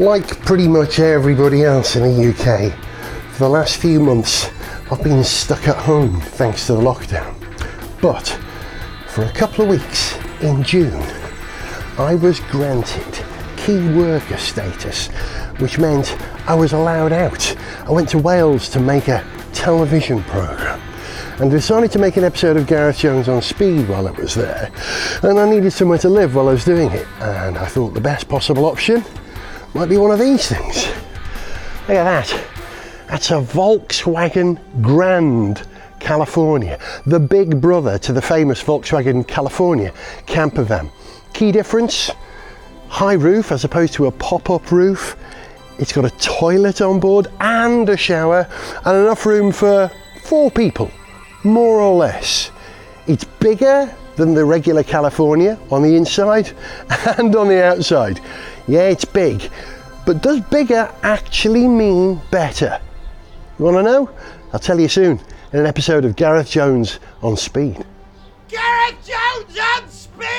Like pretty much everybody else in the UK, for the last few months I've been stuck at home thanks to the lockdown. But for a couple of weeks in June, I was granted key worker status, which meant I was allowed out. I went to Wales to make a television programme and decided to make an episode of Gareth Jones on speed while I was there. And I needed somewhere to live while I was doing it, and I thought the best possible option might be one of these things. Look at that. That's a Volkswagen Grand California, the big brother to the famous Volkswagen California camper van. Key difference high roof as opposed to a pop up roof. It's got a toilet on board and a shower and enough room for four people, more or less. It's bigger than the regular California on the inside and on the outside. Yeah, it's big, but does bigger actually mean better? You want to know? I'll tell you soon in an episode of Gareth Jones on Speed. Gareth Jones on speed!